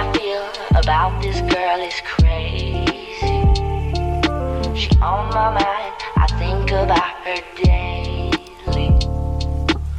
Feel about this girl is crazy. She on my mind, I think about her daily.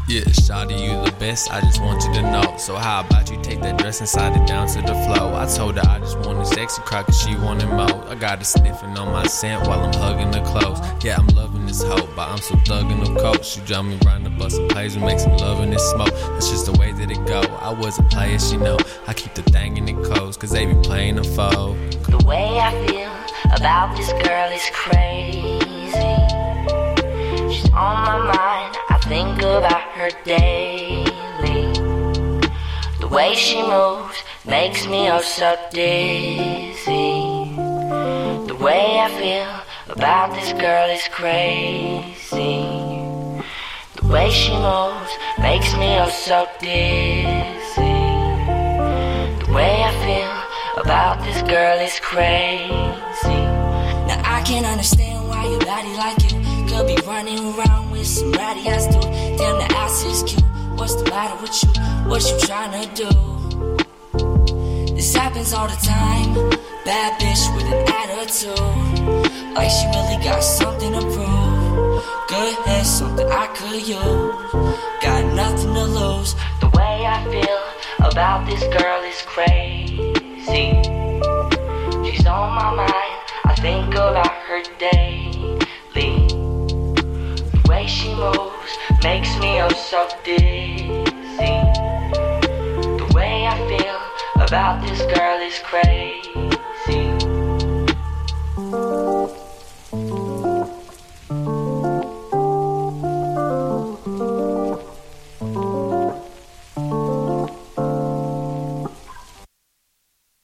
Yeah, shawty, you the best, I just want you to know. So how about you take that dress and slide it down to the floor? I told her I just wanted sexy cry cause she wanted more. I got her sniffing on my scent while I'm hugging her clothes. Yeah, I'm loving this hoe, but I'm so thugging the coat. She drive me round the bus and plays and makes me in this smoke. It's just the way go. I was a player, she know. I keep the thing in it close cause they be playing the foe. The way I feel about this girl is crazy. She's on my mind, I think about her daily. The way she moves makes me oh so dizzy. The way I feel about this girl is crazy. The way she moves makes me oh so dizzy. About this girl is crazy. Now I can't understand why your body like you could be running around with some ratty ass dude. Damn, the ass is cute. What's the matter with you? What you trying to do? This happens all the time. Bad bitch with an attitude. Like she really got something to prove. Good head, something I could use. Got nothing to lose. The way I feel about this girl is crazy. About her daily. The way she moves makes me oh so dizzy. The way I feel about this girl is crazy.